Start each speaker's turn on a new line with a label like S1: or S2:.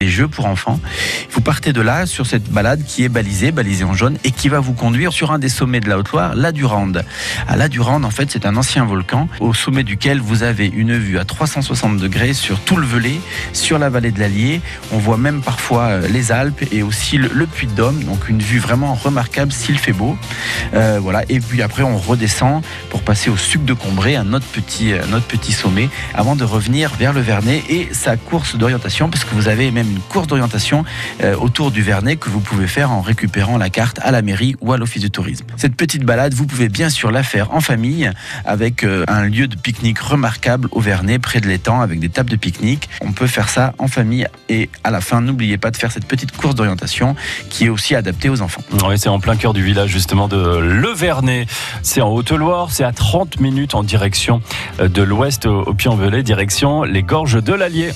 S1: les jeux pour enfants. Vous partez de là sur cette balade qui est balisée, balisée en jaune, et qui va vous conduire sur un des sommets de la Haute-Loire, la Durande. La Durande, en fait, c'est un ancien volcan au sommet duquel vous avez une vue à 360 degrés sur tout le Velay, sur la vallée de l'Allier. On voit même parfois euh, les Alpes et aussi le, Puy de Dôme, donc une vue vraiment remarquable s'il fait beau. Euh, voilà. Et puis après, on redescend pour passer au Suc de Combray, un autre petit, un autre petit sommet, avant de revenir vers le Vernet et sa course d'orientation, parce que vous avez même une course d'orientation euh, autour du Vernet que vous pouvez faire en récupérant la carte à la mairie ou à l'office de tourisme. Cette petite balade, vous pouvez bien sûr la faire en famille avec euh, un lieu de pique-nique remarquable au Vernet, près de l'étang, avec des tables de pique-nique. On peut faire ça en famille et à la fin, n'oubliez pas de faire cette petite course d'orientation qui est aussi adaptée aux enfants.
S2: Oui, c'est en plein cœur du village justement de Le Vernet. C'est en Haute-Loire, c'est à 30 minutes en direction euh, de l'ouest au Puy-en-Velay, direction les gorges de l'Allier.